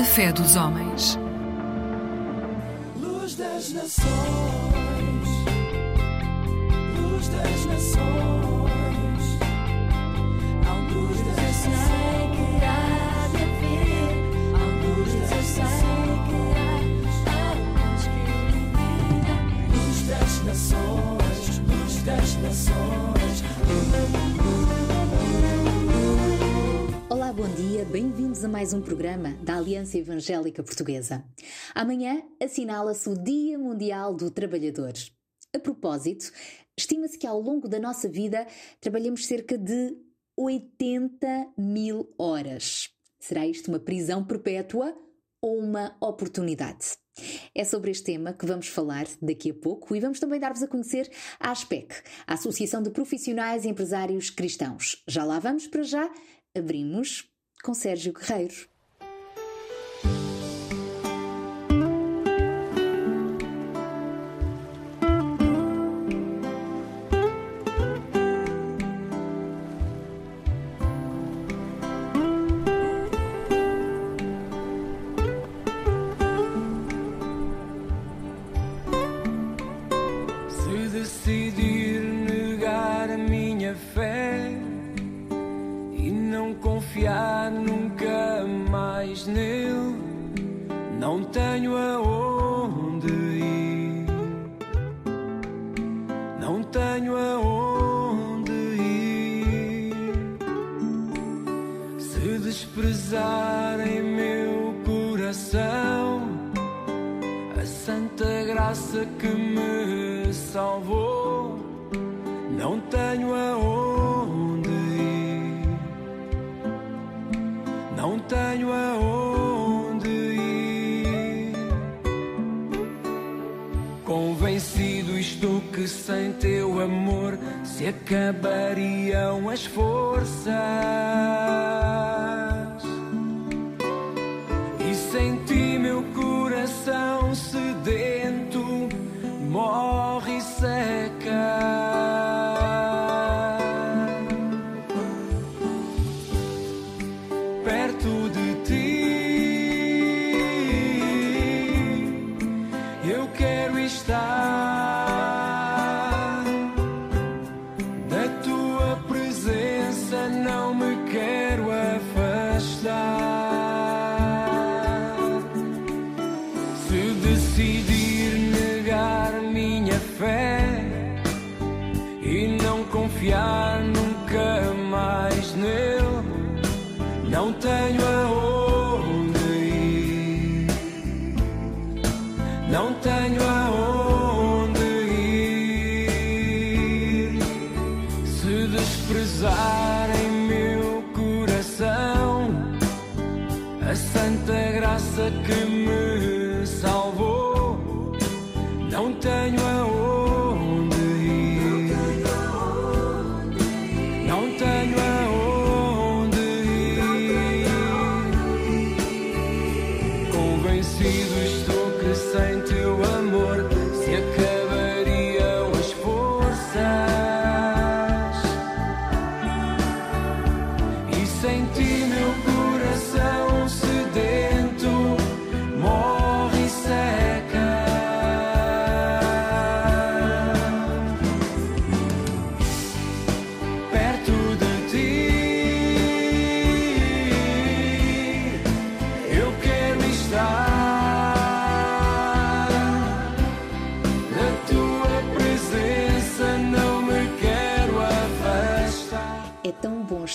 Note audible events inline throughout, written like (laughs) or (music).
A fé dos homens. Luz das nações, luz das nações, bom dia, bem-vindos a mais um programa da Aliança Evangélica Portuguesa. Amanhã assinala-se o Dia Mundial do Trabalhador. A propósito, estima-se que ao longo da nossa vida trabalhamos cerca de 80 mil horas. Será isto uma prisão perpétua ou uma oportunidade? É sobre este tema que vamos falar daqui a pouco e vamos também dar-vos a conhecer a ASPEC, a Associação de Profissionais e Empresários Cristãos. Já lá vamos para já, abrimos com Sérgio Guerreiro.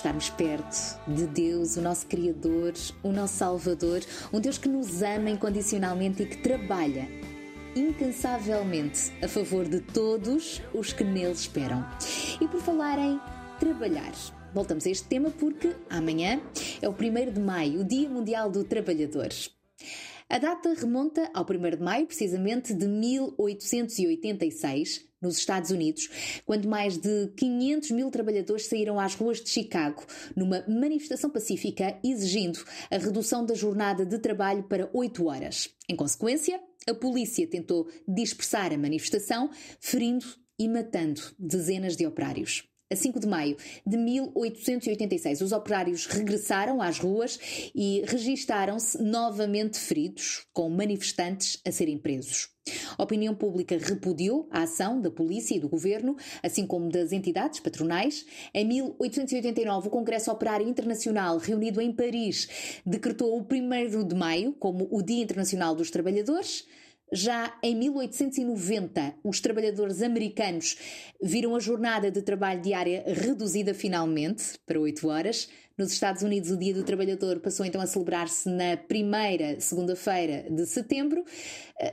Estarmos perto de Deus, o nosso Criador, o nosso Salvador, um Deus que nos ama incondicionalmente e que trabalha incansavelmente a favor de todos os que nele esperam. E por falar em trabalhar, voltamos a este tema porque amanhã é o 1 de maio, o Dia Mundial do Trabalhador. A data remonta ao 1 de maio, precisamente de 1886, nos Estados Unidos, quando mais de 500 mil trabalhadores saíram às ruas de Chicago numa manifestação pacífica exigindo a redução da jornada de trabalho para 8 horas. Em consequência, a polícia tentou dispersar a manifestação, ferindo e matando dezenas de operários. A 5 de maio de 1886. Os operários regressaram às ruas e registaram-se novamente feridos, com manifestantes a serem presos. A opinião pública repudiou a ação da polícia e do governo, assim como das entidades patronais. Em 1889, o Congresso Operário Internacional, reunido em Paris, decretou o 1 de maio como o Dia Internacional dos Trabalhadores. Já em 1890, os trabalhadores americanos viram a jornada de trabalho diária reduzida finalmente para 8 horas. Nos Estados Unidos, o Dia do Trabalhador passou então a celebrar-se na primeira segunda-feira de setembro.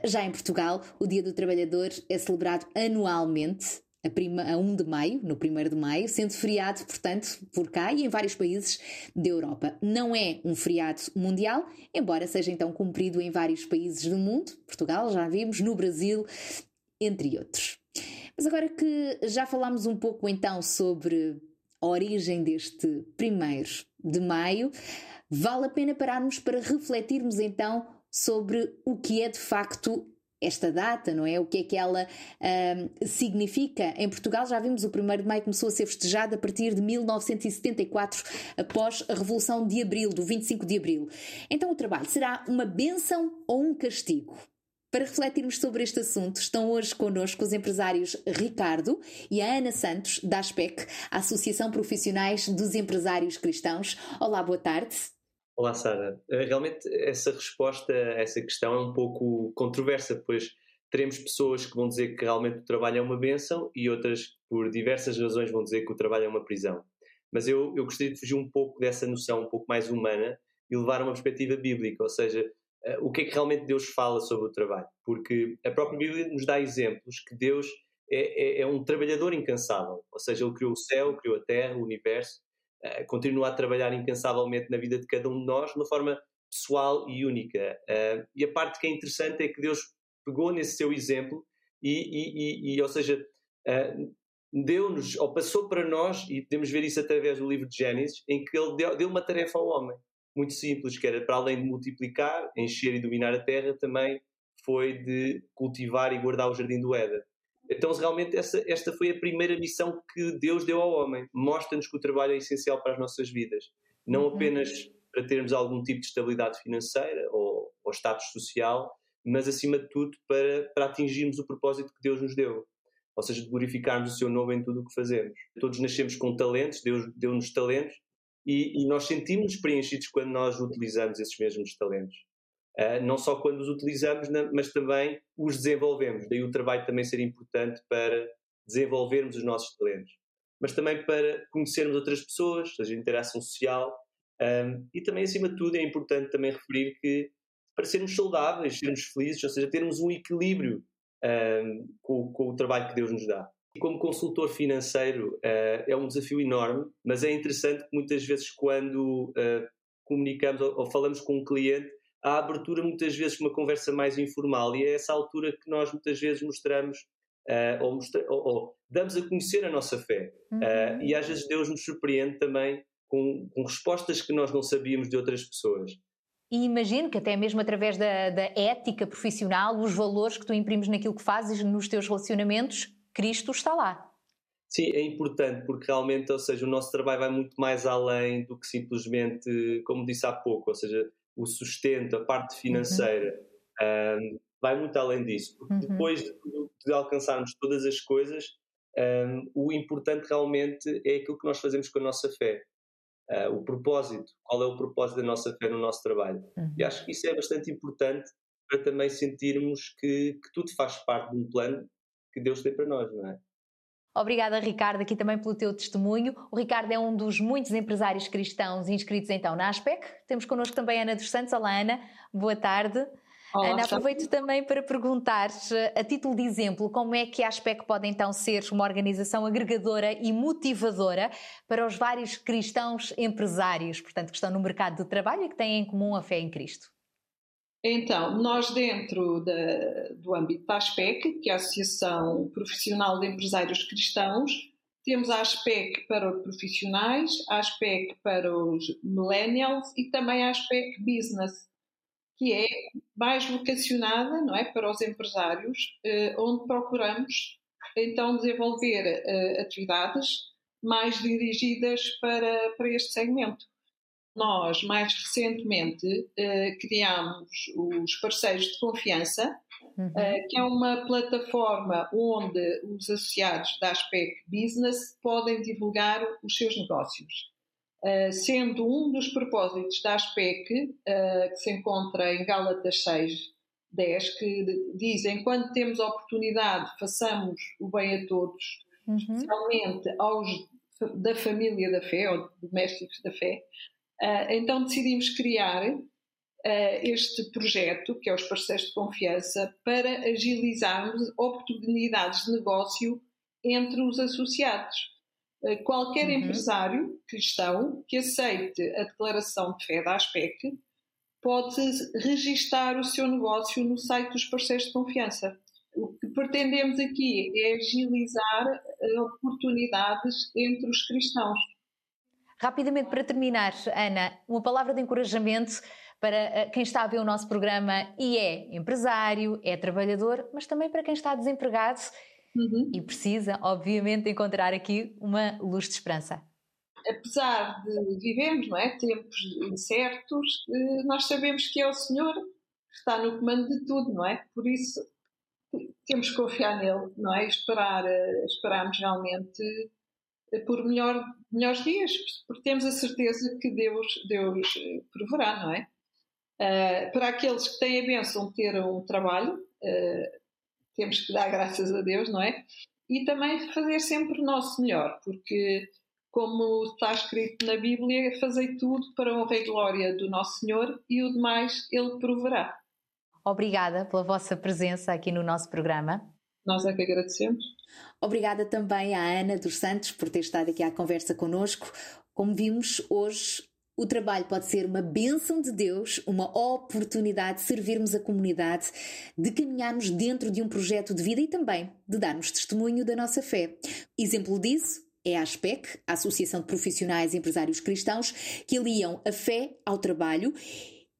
Já em Portugal, o Dia do Trabalhador é celebrado anualmente a, prima, a 1 de maio, no 1 de maio, sendo feriado, portanto, por cá e em vários países da Europa. Não é um feriado mundial, embora seja então cumprido em vários países do mundo, Portugal, já vimos, no Brasil, entre outros. Mas agora que já falámos um pouco então sobre a origem deste 1 de maio, vale a pena pararmos para refletirmos então sobre o que é de facto esta data, não é? O que é que ela uh, significa? Em Portugal já vimos o 1 de Maio começou a ser festejado a partir de 1974, após a Revolução de Abril, do 25 de Abril. Então o trabalho será uma benção ou um castigo? Para refletirmos sobre este assunto, estão hoje connosco os empresários Ricardo e a Ana Santos, da ASPEC, a Associação Profissionais dos Empresários Cristãos. Olá, boa tarde. Olá, Sara. Eh, realmente, essa resposta a essa questão é um pouco controversa, pois teremos pessoas que vão dizer que realmente o trabalho é uma benção e outras, por diversas razões, vão dizer que o trabalho é uma prisão. Mas eu, eu gostaria de fugir um pouco dessa noção um pouco mais humana e levar a uma perspectiva bíblica, ou seja, eh, o que é que realmente Deus fala sobre o trabalho. Porque a própria Bíblia nos dá exemplos que Deus é, é, é um trabalhador incansável, ou seja, Ele criou o céu, criou a terra, o universo, uh, continua a trabalhar incansavelmente na vida de cada um de nós de uma forma pessoal e única. Uh, e a parte que é interessante é que Deus pegou nesse seu exemplo e, e, e, e ou seja, uh, deu-nos, ou passou para nós, e podemos ver isso através do livro de Gênesis, em que ele deu, deu uma tarefa ao homem, muito simples, que era para além de multiplicar, encher e dominar a terra, também foi de cultivar e guardar o jardim do Éden. Então, realmente, essa, esta foi a primeira missão que Deus deu ao homem. Mostra-nos que o trabalho é essencial para as nossas vidas. Não uhum. apenas para termos algum tipo de estabilidade financeira ou, ou status social, mas, acima de tudo, para, para atingirmos o propósito que Deus nos deu. Ou seja, de glorificarmos o seu nome em tudo o que fazemos. Todos nascemos com talentos, Deus deu-nos talentos, e, e nós sentimos preenchidos quando nós utilizamos esses mesmos talentos. Uh, não só quando os utilizamos, mas também os desenvolvemos. Daí o trabalho também ser importante para desenvolvermos os nossos talentos, mas também para conhecermos outras pessoas, seja interação social, e também, acima de tudo, é importante também referir que para sermos saudáveis, sermos felizes, ou seja, termos um equilíbrio com, com, o trabalho que Deus nos dá. E como consultor financeiro uh, é um desafio enorme, mas é interessante que muitas vezes quando uh, comunicamos ou falamos com um cliente, a abertura muitas vezes uma conversa mais informal e é essa altura que nós muitas vezes mostramos uh, ou, mostra ou, ou, damos a conhecer a nossa fé uhum. uh, e às vezes Deus nos surpreende também com, com, respostas que nós não sabíamos de outras pessoas. E imagino que até mesmo através da, da ética profissional, os valores que tu imprimes naquilo que fazes nos teus relacionamentos, Cristo está lá. Sim, é importante porque realmente, ou seja, o nosso trabalho vai muito mais além do que simplesmente, como disse há pouco, ou seja, o sustento, a parte financeira, uhum. um, vai muito além disso. Porque uhum. depois de, de, alcançarmos todas as coisas, um, o importante realmente é aquilo que nós fazemos com a nossa fé. Uh, o propósito, qual é o propósito da nossa fé no nosso trabalho. Uhum. E acho que isso é bastante importante para também sentirmos que, que tudo faz parte de um plano que Deus tem para nós, não é? Obrigada, Ricardo, aqui também pelo teu testemunho. O Ricardo é um dos muitos empresários cristãos inscritos então na ASPEC. Temos connosco também a Ana dos Santos. Olá, Ana. Boa tarde. Olá, Ana, aproveito também para perguntar, a título de exemplo, como é que a ASPEC pode então ser uma organização agregadora e motivadora para os vários cristãos empresários, portanto, que estão no mercado de trabalho e que têm em comum a fé em Cristo? Então, nós dentro da, do âmbito da ASPEC, que é a Associação Profissional de Empresários Cristãos, temos a ASPEC para os profissionais, a ASPEC para os millennials e também a ASPEC Business, que é mais vocacionada não é, para os empresários, eh, onde procuramos então desenvolver eh, atividades mais dirigidas para, para este segmento. Nós, mais recentemente, eh, criámos os parceiros de confiança, Uhum. eh, que é uma plataforma onde os associados da Aspec Business podem divulgar os seus negócios. Eh, sendo um dos propósitos da Aspec, eh, que se encontra em Gálatas 6, 10, que dizem quando temos oportunidade, façamos o bem a todos, Uhum. especialmente aos da família da fé, ou domésticos da fé. Eh, então decidimos criar eh, este projeto, que é os parceiros de confiança, para agilizarmos oportunidades de negócio entre os associados. Eh, Qualquer Uhum. empresário cristão que aceite a declaração de fé da ASPEC pode registar o seu negócio no site dos parceiros de confiança. O que pretendemos aqui é agilizar oportunidades entre os cristãos. Rapidamente para terminar, Ana, uma palavra de encorajamento para eh, quem está a ver o nosso programa e é empresário, é trabalhador, mas também para quem está desempregado Uhum. e precisa, obviamente, encontrar aqui uma luz de esperança. apesar de vivemos não é, tempos incertos, eh, nós sabemos que é o Senhor que está no comando de tudo, não é? Por isso temos que confiar nele, não é? Esperar, eh, esperarmos realmente por melhor, melhores dias, porque temos a certeza que Deus, Deus eh, proverá, não é? Eh, para aqueles que têm a bênção de ter um trabalho, eh, temos que dar (laughs) graças a Deus, não é? E também fazer sempre o nosso melhor, porque como está escrito na Bíblia, fazei tudo para honra e glória do nosso Senhor e o demais Ele proverá. Obrigada pela vossa presença aqui no nosso programa. Nós é que agradecemos. Obrigada também à Ana dos Santos por ter estado aqui à conversa connosco. Como vimos hoje, o trabalho pode ser uma bênção de Deus, uma oportunidade de servirmos a comunidade, de caminharmos dentro de um projeto de vida e também de darmos testemunho da nossa fé. Exemplo disso é a ASPEC, a Associação de Profissionais e Empresários Cristãos, que aliam a fé ao trabalho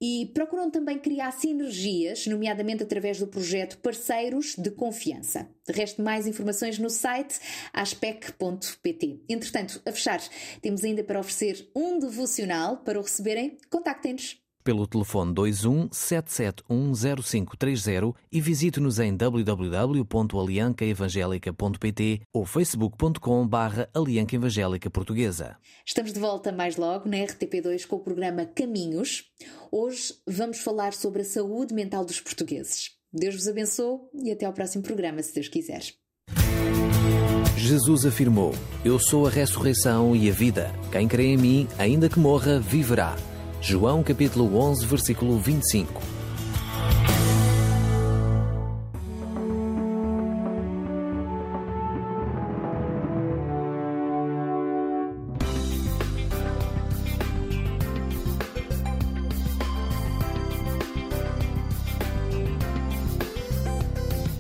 e procuram também criar sinergias, nomeadamente através do projeto Parceiros de Confiança. De resto, mais informações no site aspec.pt. Entretanto, a fechar, temos ainda para oferecer um devocional para o receberem. Contactem-nos. Pelo telefone 21 7710530 e visite-nos em www.aliancaevangelica.pt ou facebook.com barra Alianca Evangélica Portuguesa. Estamos de volta mais logo na RTP2 com o programa Caminhos. Hoje vamos falar sobre a saúde mental dos portugueses. Deus vos abençoe e até ao próximo programa, se Deus quiser. Jesus afirmou: Eu sou a ressurreição e a vida. Quem crê em mim, ainda que morra, viverá. João capítulo 11, versículo 25.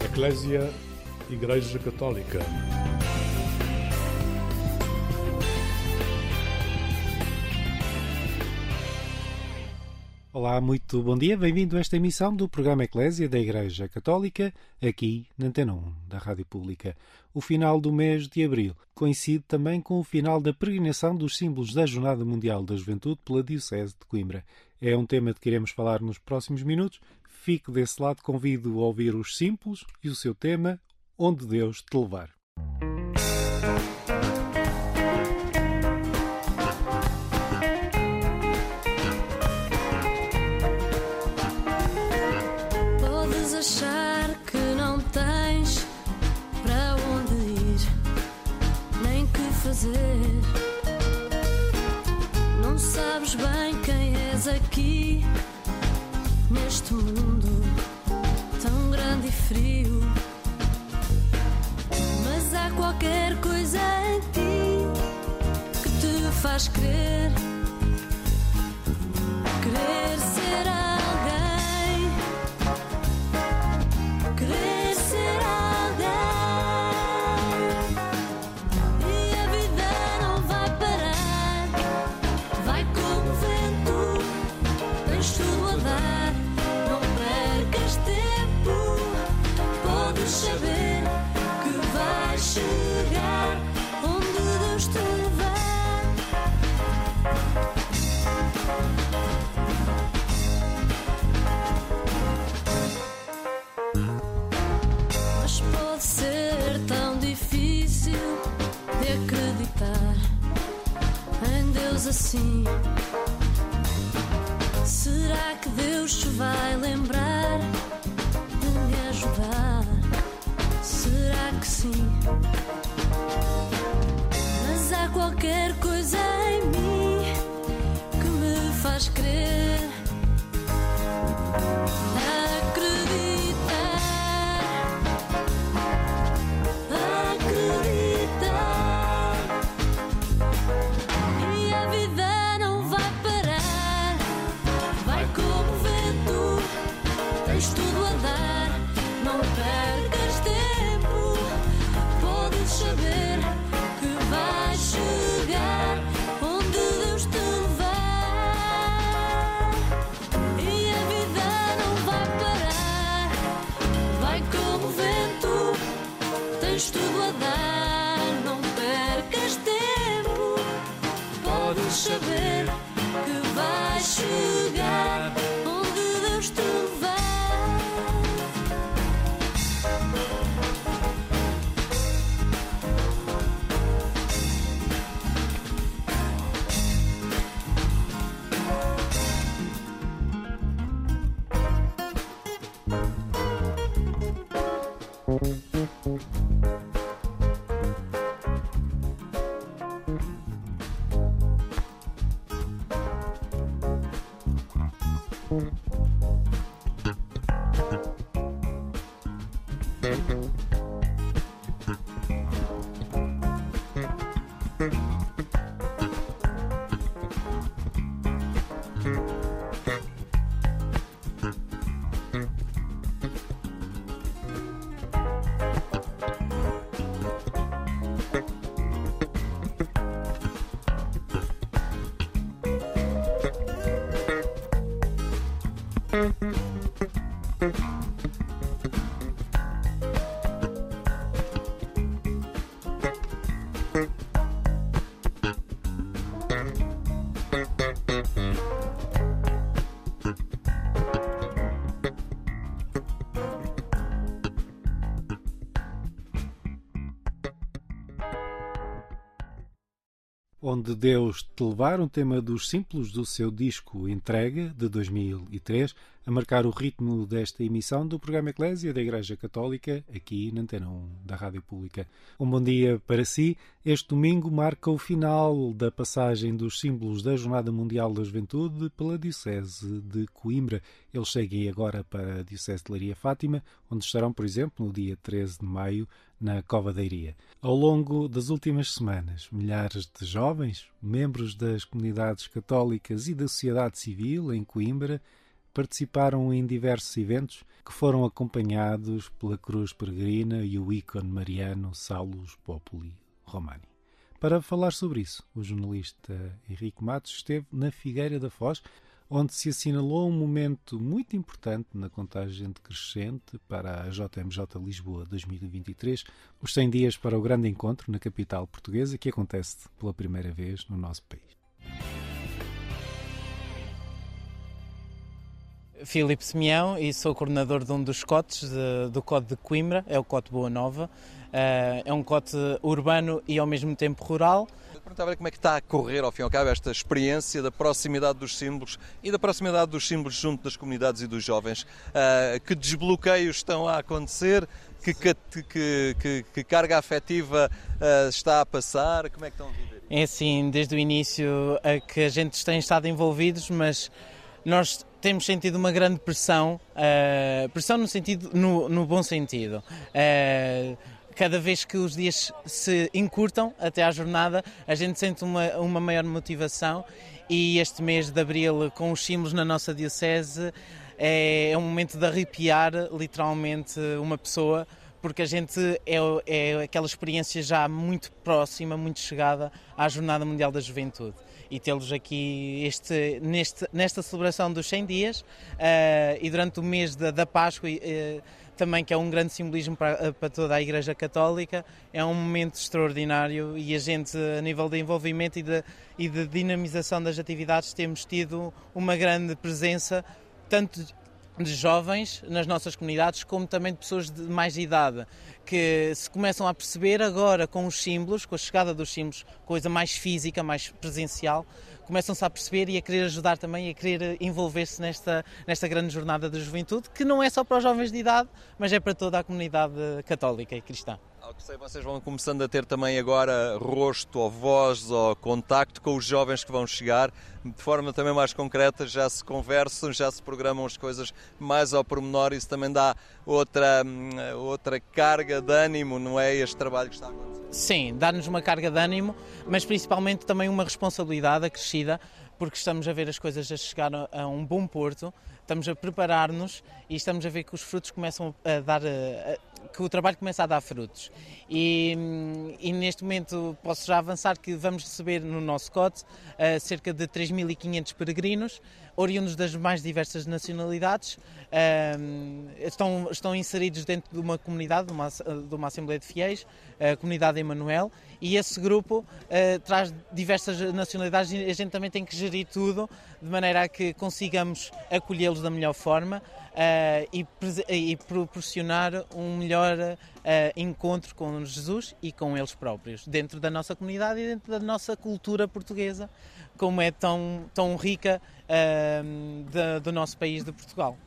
Eclésia Igreja Católica. Olá, muito bom dia. Bem-vindo a esta emissão do programa Eclésia da Igreja Católica, aqui na Antena 1 da Rádio Pública. O final do mês de abril coincide também com o final da peregrinação dos símbolos da Jornada Mundial da Juventude pela Diocese de Coimbra. É um tema de que iremos falar nos próximos minutos. Fique desse lado, convido a ouvir os símbolos e o seu tema, Onde Deus te levar. Aqui, Onde Deus te levar, um tema dos simples do seu disco Entrega, de 2003, a marcar o ritmo desta emissão do programa Eclésia da Igreja Católica, aqui na Antena 1 da Rádio Pública. Um bom dia para si. Este domingo marca o final da passagem dos símbolos da Jornada Mundial da Juventude pela Diocese de Coimbra. Eles seguem agora para a Diocese de Leiria Fátima, onde estarão, por exemplo, no dia 13 de maio, na Cova da Iria. Ao longo das últimas semanas, milhares de jovens, membros das comunidades católicas e da sociedade civil em Coimbra, participaram em diversos eventos que foram acompanhados pela Cruz Peregrina e o ícone mariano Salus Populi Romani. Para falar sobre isso, o jornalista Henrique Matos esteve na Figueira da Foz, onde se assinalou um momento muito importante na contagem decrescente para a JMJ Lisboa 2023, os 100 dias para o grande encontro na capital portuguesa, que acontece pela primeira vez no nosso país. Filipe Simeão e sou coordenador de um dos cotes de- do Cote de Coimbra, é o Cote Boa Nova. Eh, é um cote urbano e ao mesmo tempo rural. Eu perguntava como é que está a correr, ao fim e ao cabo, esta experiência da proximidade dos símbolos e da proximidade dos símbolos junto das comunidades e dos jovens. Ah, que desbloqueios estão a acontecer? Que, que, que- que- carga afetiva ah, está a passar? Como é que estão a viver? É assim, desde o início a que a gente tem estado envolvidos, mas nós temos sentido uma grande pressão, eh, pressão no sentido, no, no bom sentido. Eh, cada vez que os dias se encurtam até à jornada, a gente sente uma, uma maior motivação e este mês de abril, com os símbolos na nossa diocese, é, é um momento de arrepiar literalmente uma pessoa porque a gente é, é aquela experiência já muito próxima, muito chegada à Jornada Mundial da Juventude. E tê-los aqui este, neste, nesta celebração dos 100 dias eh, e durante o mês da, da Páscoa, eh, também que é um grande simbolismo para, para toda a Igreja Católica, é um momento extraordinário e a gente, a nível de envolvimento e de, e de dinamização das atividades, temos tido uma grande presença, tanto de jovens nas nossas comunidades, como também de pessoas de mais idade, que se começam a perceber agora com os símbolos, com a chegada dos símbolos, coisa mais física, mais presencial, começam-se a perceber e a querer ajudar também, a querer envolver-se nesta, nesta grande jornada da juventude, que não é só para os jovens de idade, mas é para toda a comunidade católica e cristã. Que sei, vocês vão começando a ter também agora rosto ou voz ou contacto com os jovens que vão chegar, de forma também mais concreta, já se conversam, já se programam as coisas mais ao pormenor, isso também dá outra, hum, outra carga de ânimo, não é? Este trabalho que está a acontecer. Sim, dá-nos uma carga de ânimo, mas principalmente também uma responsabilidade acrescida, porque estamos a ver as coisas a chegar a um bom porto, estamos a preparar-nos e estamos a ver que os frutos começam a dar, a- a- que o trabalho começa a dar frutos. E, e neste momento posso já avançar que vamos receber no nosso COT eh, cerca de 3.500 peregrinos, oriundos das mais diversas nacionalidades, Ahm, estão, estão inseridos dentro de uma comunidade, de uma, de uma Assembleia de Fiéis, a comunidade Emanuel, e esse grupo eh, traz diversas nacionalidades e a gente também tem que gerir tudo de maneira a que consigamos acolhê-los da melhor forma eh, e, e proporcionar um melhor eh, encontro com Jesus e com eles próprios, dentro da nossa comunidade e dentro da nossa cultura portuguesa, como é tão, tão rica eh, da- do nosso país de Portugal.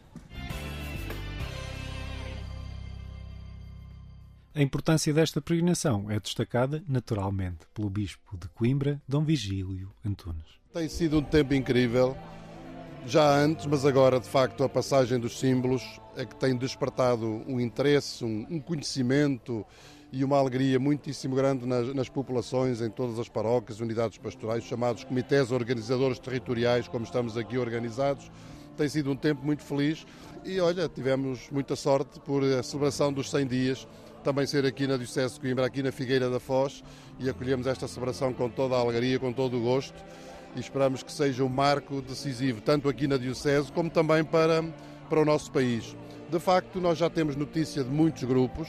A importância desta peregrinação é destacada, naturalmente, pelo Bispo de Coimbra, Dom Vigílio Antunes. Tem sido um tempo incrível, já antes, mas agora, de facto, a passagem dos símbolos é que tem despertado um interesse, um, conhecimento e uma alegria muitíssimo grande nas, nas populações, em todas as paróquias, unidades pastorais, chamados comitês organizadores territoriais, como estamos aqui organizados. Tem sido um tempo muito feliz e, olha, tivemos muita sorte por a celebração dos 100 dias também ser aqui na Diocese de Coimbra, aqui na Figueira da Foz, e acolhemos esta celebração com toda a alegria, com todo o gosto, e esperamos que seja um marco decisivo, tanto aqui na Diocese como também para, para o nosso país. De facto, nós já temos notícia de muitos grupos,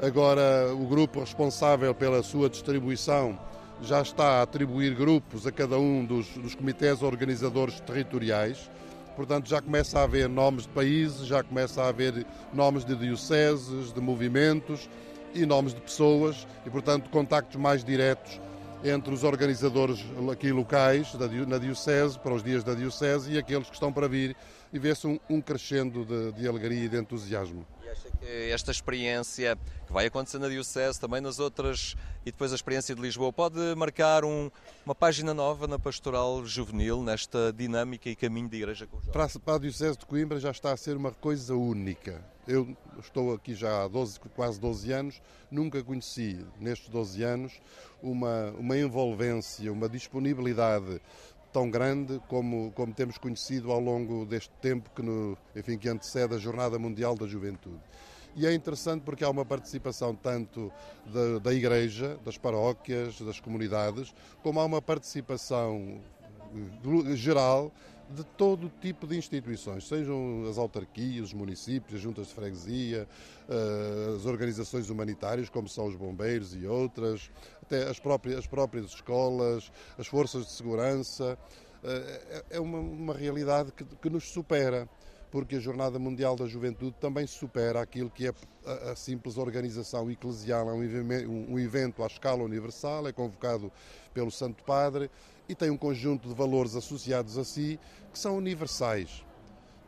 agora o grupo responsável pela sua distribuição já está a atribuir grupos a cada um dos, dos comitês organizadores territoriais. Portanto, já começa a haver nomes de países, já começa a haver nomes de dioceses, de movimentos e nomes de pessoas e, portanto, contactos mais diretos entre os organizadores aqui locais da na Diocese, para os dias da Diocese, e aqueles que estão para vir e vê-se um, um crescendo de, de alegria e de entusiasmo. E acha que esta experiência que vai acontecer na Diocese, também nas outras, e depois a experiência de Lisboa, pode marcar um- uma página nova na pastoral juvenil, nesta dinâmica e caminho de igreja com os jovens? Para a Diocese de Coimbra já está a ser uma coisa única. Eu estou aqui já há 12, quase 12 anos, nunca conheci nestes 12 anos uma, uma envolvência, uma disponibilidade tão grande como, como temos conhecido ao longo deste tempo que, no, enfim, que antecede a Jornada Mundial da Juventude. E é interessante porque há uma participação tanto da, da Igreja, das paróquias, das comunidades, como há uma participação eh, geral de todo tipo de instituições, sejam as autarquias, os municípios, as juntas de freguesia, eh, as organizações humanitárias, como são os bombeiros e outras, até as próprias, as próprias escolas, as forças de segurança. Eh, É é uma, uma realidade que, que nos supera porque a Jornada Mundial da Juventude também supera aquilo que é a, simples organização eclesial, é um evento à escala universal, é convocado pelo Santo Padre e tem um conjunto de valores associados a si que são universais,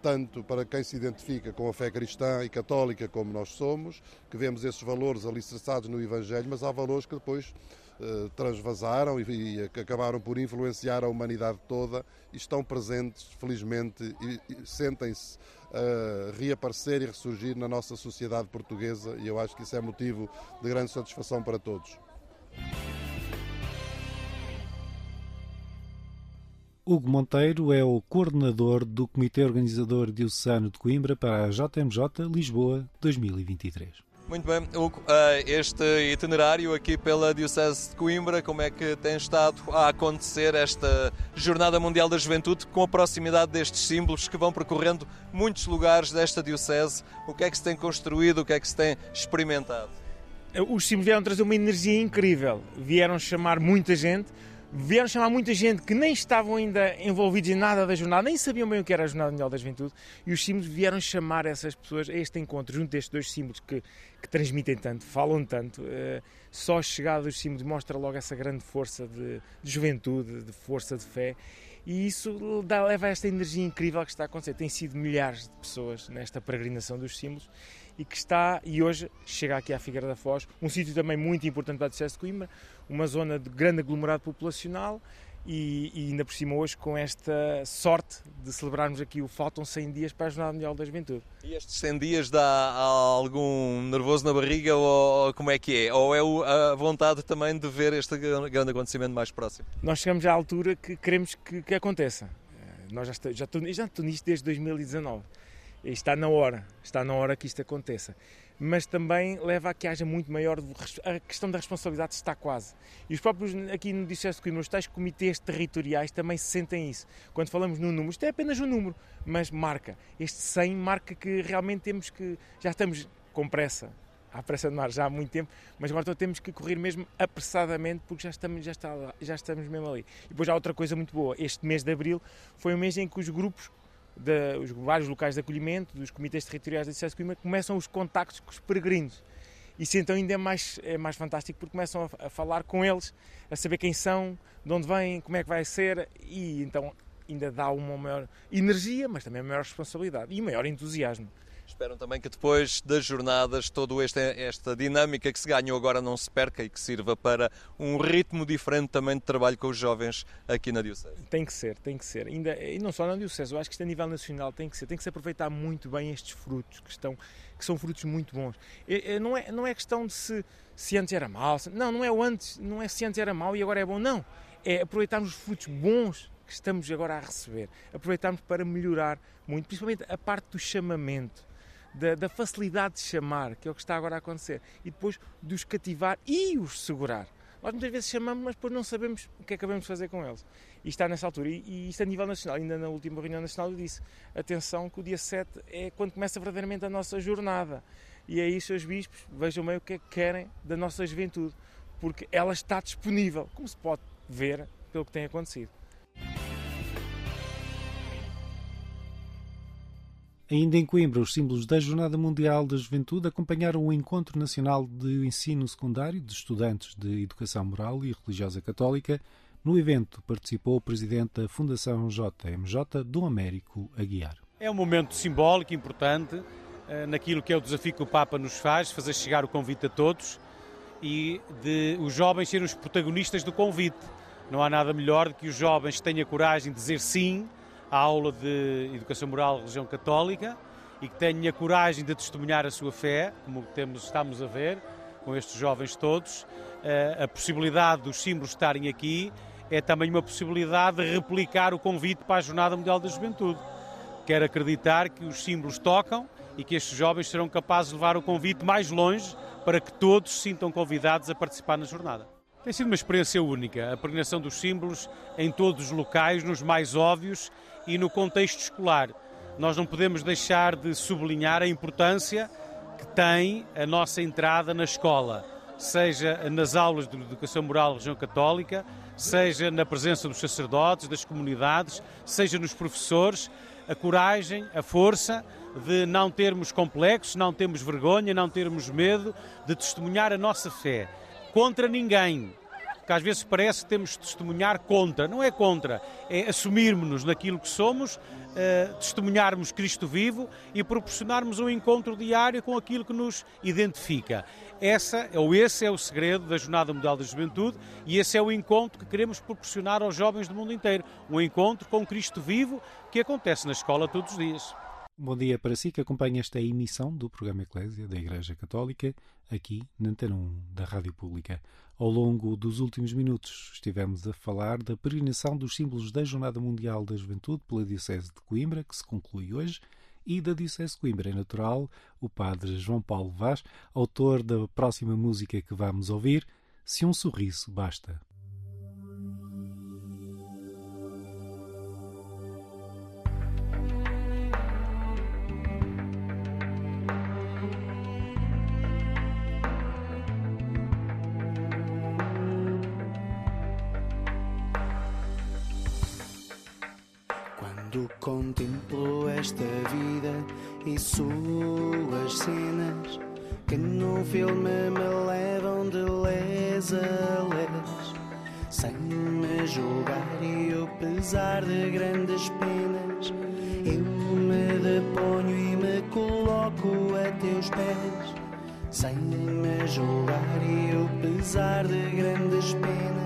tanto para quem se identifica com a fé cristã e católica como nós somos, que vemos esses valores alicerçados no Evangelho, mas há valores que depois eh, transvasaram e, e acabaram por influenciar a humanidade toda e estão presentes, felizmente, e, e sentem-se a reaparecer e ressurgir na nossa sociedade portuguesa e eu acho que isso é motivo de grande satisfação para todos. Hugo Monteiro é o coordenador do Comitê Organizador Diocesano de Coimbra para a JMJ Lisboa 2023. Muito bem, Hugo, eh, este itinerário aqui pela Diocese de Coimbra, como é que tem estado a acontecer esta Jornada Mundial da Juventude com a proximidade destes símbolos que vão percorrendo muitos lugares desta Diocese? O que é que se tem construído, o que é que se tem experimentado? Os símbolos vieram trazer uma energia incrível. Vieram chamar muita gente vieram chamar muita gente que nem estavam ainda envolvidos em nada da jornada, nem sabiam bem o que era a Jornada Mundial da Juventude, e os símbolos vieram chamar essas pessoas a este encontro, junto destes dois símbolos que, que transmitem tanto, falam tanto. Uh, só a chegada dos símbolos mostra logo essa grande força de, de juventude, de força de fé, e isso dá, leva a esta energia incrível que está a acontecer. Tem sido milhares de pessoas nesta peregrinação dos símbolos e que está, e hoje chega aqui à Figueira da Foz, um sítio também muito importante para o Distrito de Coimbra, uma zona de grande aglomerado populacional e, e, ainda por cima hoje com esta sorte de celebrarmos aqui o Faltam 100 Dias para a Jornada Mundial da Juventude. E estes 100 dias dá algum nervoso na barriga ou como é que é? Ou é a vontade também de ver este grande acontecimento mais próximo? Nós chegamos à altura que queremos que, que aconteça. Eh, nós já, já, estou, já estou nisto desde 2019. Está na hora, está na hora que isto aconteça mas também leva a que haja muito maior. A questão da responsabilidade está quase. E os próprios, aqui no Distrito de Coimbra, os tais comitês territoriais também se sentem isso. Quando falamos no número, isto é apenas um número, mas marca. Este 100 marca que realmente temos que. Já estamos com pressa. Há pressa de mar já há muito tempo, mas agora então temos que correr mesmo apressadamente porque já estamos, já, está lá, já estamos mesmo ali. E depois há outra coisa muito boa. Este mês de abril foi um mês em que os grupos de, os vários locais de acolhimento, dos comitês territoriais de acesso Coimbra, começam os contactos com os peregrinos. Isso então ainda é mais, é mais fantástico porque começam a, a, falar com eles, a saber quem são, de onde vêm, como é que vai ser e então ainda dá uma maior energia, mas também uma maior responsabilidade e um maior entusiasmo. Esperam também que depois das jornadas toda esta, esta dinâmica que se ganhou agora não se perca e que sirva para um ritmo diferente também de trabalho com os jovens aqui na Diocese. Tem que ser, tem que ser. Ainda, e não só na Diocese, eu acho que isto a nível nacional tem que ser. Tem que se aproveitar muito bem estes frutos que, estão, que são frutos muito bons. E, não, é, não é questão de se, se antes era mau, não, não é o antes, não é se antes era mau e agora é bom, não. É aproveitarmos os frutos bons que estamos agora a receber. Aproveitarmos para melhorar muito, principalmente a parte do chamamento da, da, facilidade de chamar, que é o que está agora a acontecer, e depois de os cativar e os segurar. Nós muitas vezes chamamos, mas depois não sabemos o que é que acabamos de fazer com eles. E está nessa altura. E, e isto a nível nacional, ainda na última reunião nacional eu disse, atenção que o dia 7 é quando começa verdadeiramente a nossa jornada. E aí, seus bispos, vejam bem o que é que querem da nossa juventude, porque ela está disponível, como se pode ver pelo que tem acontecido. Ainda em Coimbra, os símbolos da Jornada Mundial da Juventude acompanharam o Encontro Nacional de Ensino Secundário de Estudantes de Educação Moral e Religiosa Católica. No evento participou o presidente da Fundação JMJ, Dom Américo Aguiar. É um momento simbólico, importante, eh, naquilo que é o desafio que o Papa nos faz, fazer chegar o convite a todos e de os jovens serem os protagonistas do convite. Não há nada melhor do que os jovens tenham coragem de dizer sim a aula de Educação Moral e Religião Católica e que tenha coragem de testemunhar a sua fé, como temos, estamos a ver com estes jovens todos. Eh, a possibilidade dos símbolos estarem aqui é também uma possibilidade de replicar o convite para a Jornada Mundial da Juventude. Quero acreditar que os símbolos tocam e que estes jovens serão capazes de levar o convite mais longe para que todos se sintam convidados a participar na jornada. Tem sido uma experiência única, a peregrinação dos símbolos em todos os locais, nos mais óbvios e no contexto escolar. Nós não podemos deixar de sublinhar a importância que tem a nossa entrada na escola, seja nas aulas de educação moral religião católica, seja na presença dos sacerdotes, das comunidades, seja nos professores, a coragem, a força de não termos complexos, não termos vergonha, não termos medo de testemunhar a nossa fé contra ninguém, que às vezes parece que temos de testemunhar contra. Não é contra, é assumirmos-nos naquilo que somos, uh, testemunharmos Cristo vivo e proporcionarmos um encontro diário com aquilo que nos identifica. Essa, ou esse é o segredo da Jornada Mundial da Juventude e esse é o encontro que queremos proporcionar aos jovens do mundo inteiro. Um encontro com Cristo vivo que acontece na escola todos os dias. Bom dia para si que acompanha esta emissão do programa Eclésia da Igreja Católica, aqui na Antena 1 da Rádio Pública. Ao longo dos últimos minutos estivemos a falar da peregrinação dos símbolos da Jornada Mundial da Juventude pela Diocese de Coimbra, que se conclui hoje, e da Diocese de Coimbra. É natural o padre João Paulo Vaz, autor da próxima música que vamos ouvir, Se um Sorriso Basta. Contemplo esta vida e suas cenas que no filme me levam de les a les, sem me julgar e o pesar de grandes penas. Eu me deponho e me coloco a teus pés, sem me julgar e o pesar de grandes penas.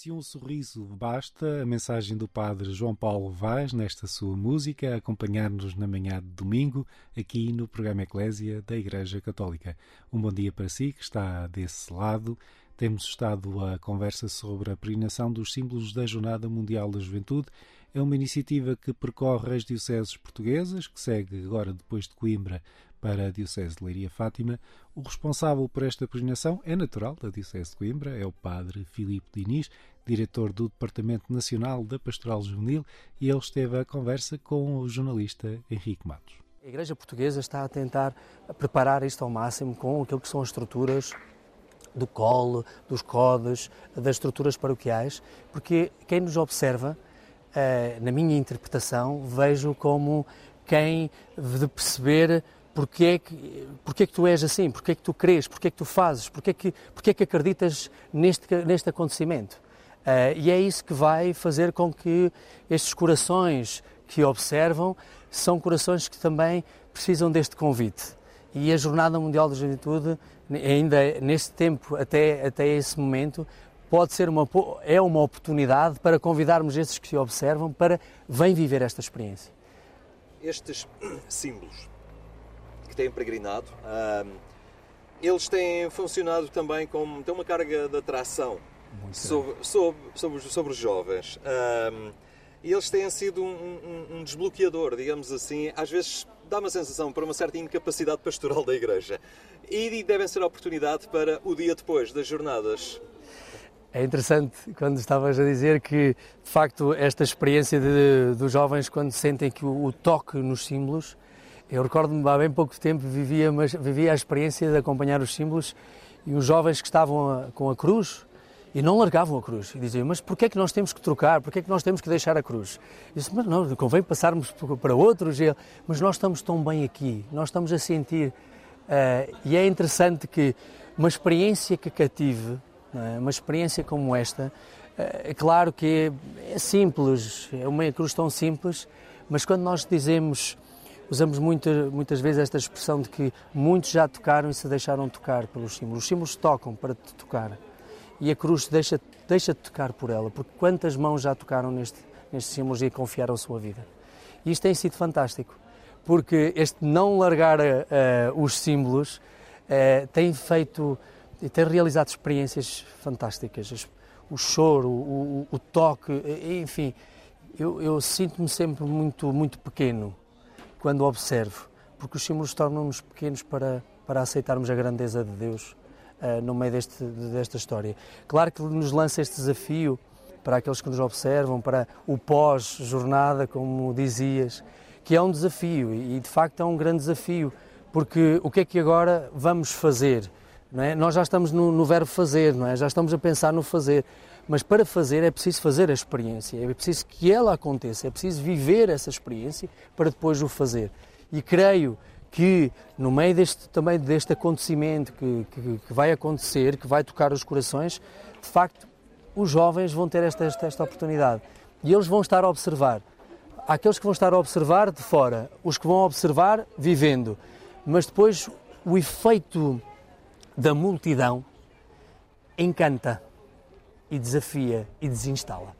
Se um sorriso basta, a mensagem do Padre João Paulo Vaz nesta sua música, acompanhar-nos na manhã de domingo, aqui no programa Eclésia da Igreja Católica. Um bom dia para si que está desse lado. Temos estado a conversa sobre a peregrinação dos símbolos da Jornada Mundial da Juventude. É uma iniciativa que percorre as dioceses portuguesas, que segue agora, depois de Coimbra, para a Diocese de Leiria Fátima. O responsável por esta peregrinação é natural da Diocese de Coimbra, é o Padre Filipe Diniz, diretor do Departamento Nacional da Pastoral Juvenil, e ele esteve à conversa com o jornalista Henrique Matos. A Igreja Portuguesa está a tentar preparar isto ao máximo com aquilo que são as estruturas do colo, dos codes, das estruturas paroquiais, porque quem nos observa, eh, na minha interpretação, vejo como quem de perceber porque é que, porque é que tu és assim, porque é que tu crês, porque é que tu fazes, porque é que, porque é que acreditas neste, neste acontecimento. Uh, e é isso que vai fazer com que estes corações que observam são corações que também precisam deste convite. E a Jornada Mundial da Juventude, ainda neste tempo, até, até esse momento, pode ser uma, é uma oportunidade para convidarmos estes que se observam para vem viver esta experiência. Estes símbolos têm peregrinado, eles têm funcionado também como têm uma carga de atração sobre, sobre, sobre, sobre, os jovens. e eles têm sido um, um, um, desbloqueador, digamos assim. Às vezes dá uma sensação para uma certa incapacidade pastoral da Igreja. E devem ser a oportunidade para o dia depois das jornadas. É interessante quando estavas a dizer que, de facto, esta experiência de, dos jovens, quando sentem que o, o toque nos símbolos eu recordo-me há bem pouco tempo vivia, mas, vivia a experiência de acompanhar os símbolos e os jovens que estavam a, com a cruz e não largavam a cruz. E diziam, mas porquê é que nós temos que trocar? Porquê é que nós temos que deixar a cruz? Eu disse, mas não, convém passarmos para outros. Mas nós estamos tão bem aqui, nós estamos a sentir. Uh, e é interessante que uma experiência que cative, é? uma experiência como esta, uh, é claro que é simples, é uma cruz tão simples, mas quando nós dizemos usamos muita, muitas vezes esta expressão de que muitos já tocaram e se deixaram tocar pelos símbolos. Os símbolos tocam para te tocar e a cruz deixa, deixa tocar por ela, porque quantas mãos já tocaram neste, nestes símbolos e confiaram a sua vida. E isto tem sido fantástico, porque este não largar uh, os símbolos uh, tem feito, tem realizado experiências fantásticas. O choro, o, o, o toque, enfim, eu, eu sinto-me sempre muito, muito pequeno quando observo, porque os símbolos tornam-nos pequenos para, para aceitarmos a grandeza de Deus uh, no meio deste, desta história. Claro que nos lança este desafio para aqueles que nos observam, para o pós-jornada, como dizias, que é um desafio e de facto é um grande desafio, porque o que é que agora vamos fazer? É? Nós já estamos no, no verbo fazer, é? já estamos a pensar no fazer. Mas para fazer é preciso fazer a experiência, é preciso que ela aconteça, é preciso viver essa experiência para depois o fazer. E creio que no meio deste, também deste acontecimento que, que, que, vai acontecer, que vai tocar os corações, de facto, os jovens vão ter esta, esta, esta oportunidade. E eles vão estar a observar. Há aqueles que vão estar a observar de fora, os que vão observar vivendo, mas depois o efeito da multidão encanta e desafia e desinstala.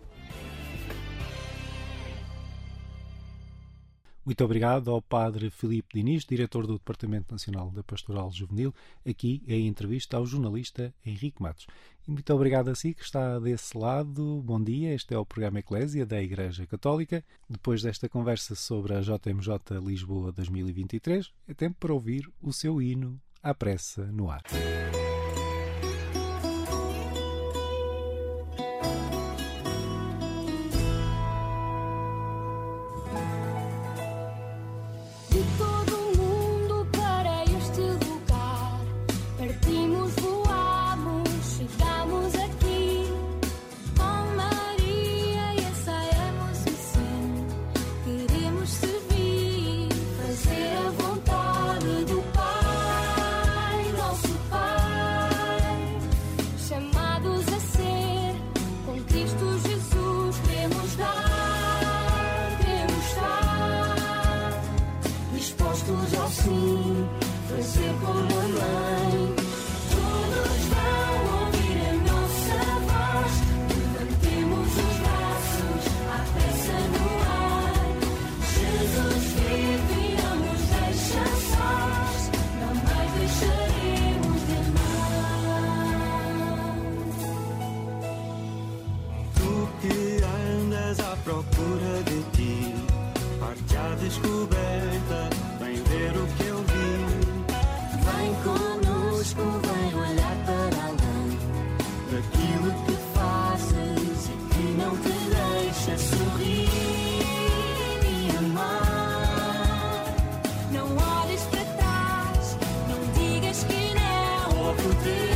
Muito obrigado ao Padre Filipe Diniz, diretor do Departamento Nacional da Pastoral Juvenil, aqui em entrevista ao jornalista Henrique Matos. E muito obrigado a si que está desse lado. Bom dia, este é o programa Eclésia da Igreja Católica. Depois desta conversa sobre a JMJ Lisboa 2023, é tempo para ouvir o seu hino à pressa no ar. do teu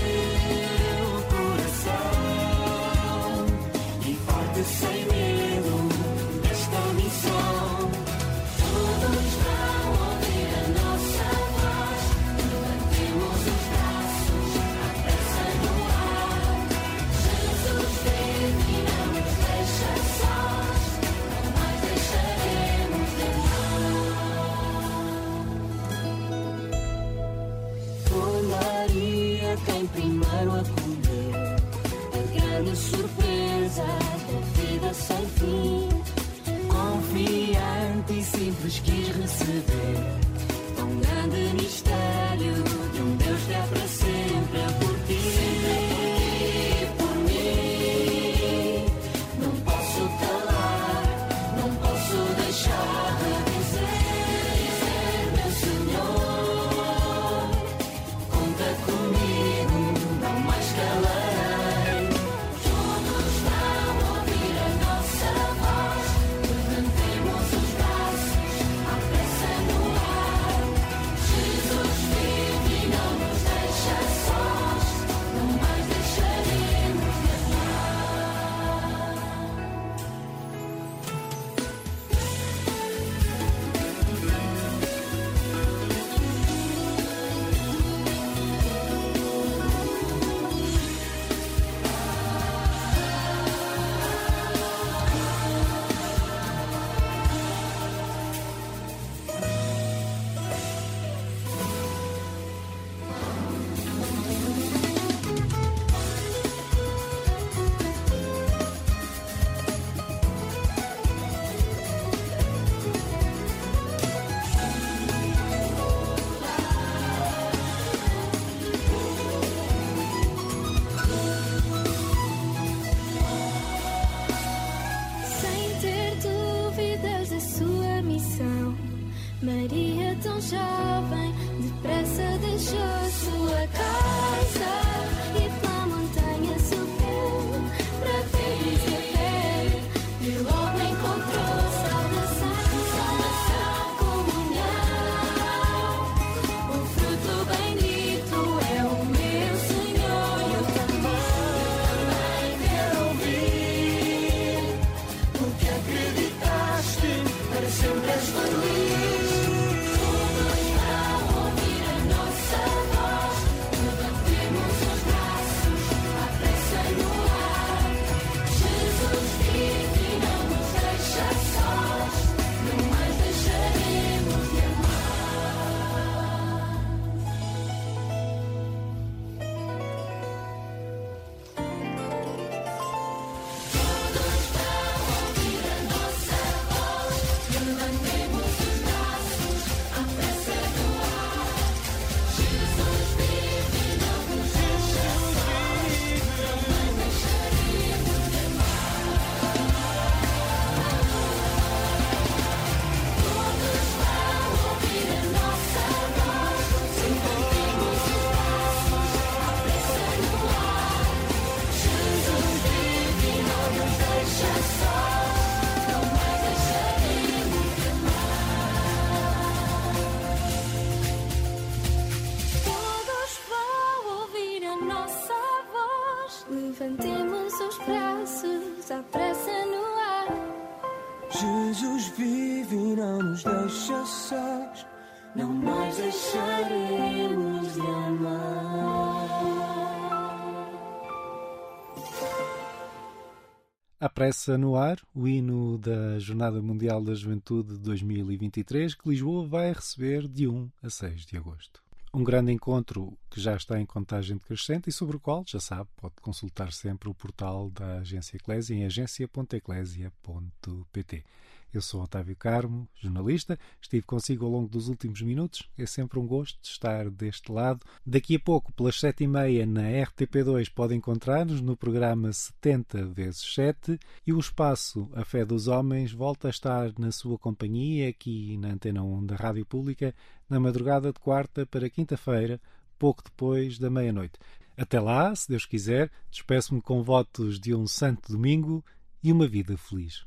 À pressa no ar, o hino da Jornada Mundial da Juventude de 2023, que Lisboa vai receber de 1 a 6 de agosto. Um grande encontro que já está em contagem decrescente e sobre o qual, já sabe, pode consultar sempre o portal da Agência Eclésia em agência.eclésia.pt. Eu sou Otávio Carmo, jornalista, estive consigo ao longo dos últimos minutos. É sempre um gosto estar deste lado. Daqui a pouco, pelas sete e meia, na RTP2, pode encontrar-nos no programa 70 vezes 7 e o espaço A Fé dos Homens volta a estar na sua companhia aqui na Antena 1 da Rádio Pública na madrugada de quarta para quinta-feira, pouco depois da meia-noite. Até lá, se Deus quiser, despeço-me com votos de um santo domingo e uma vida feliz.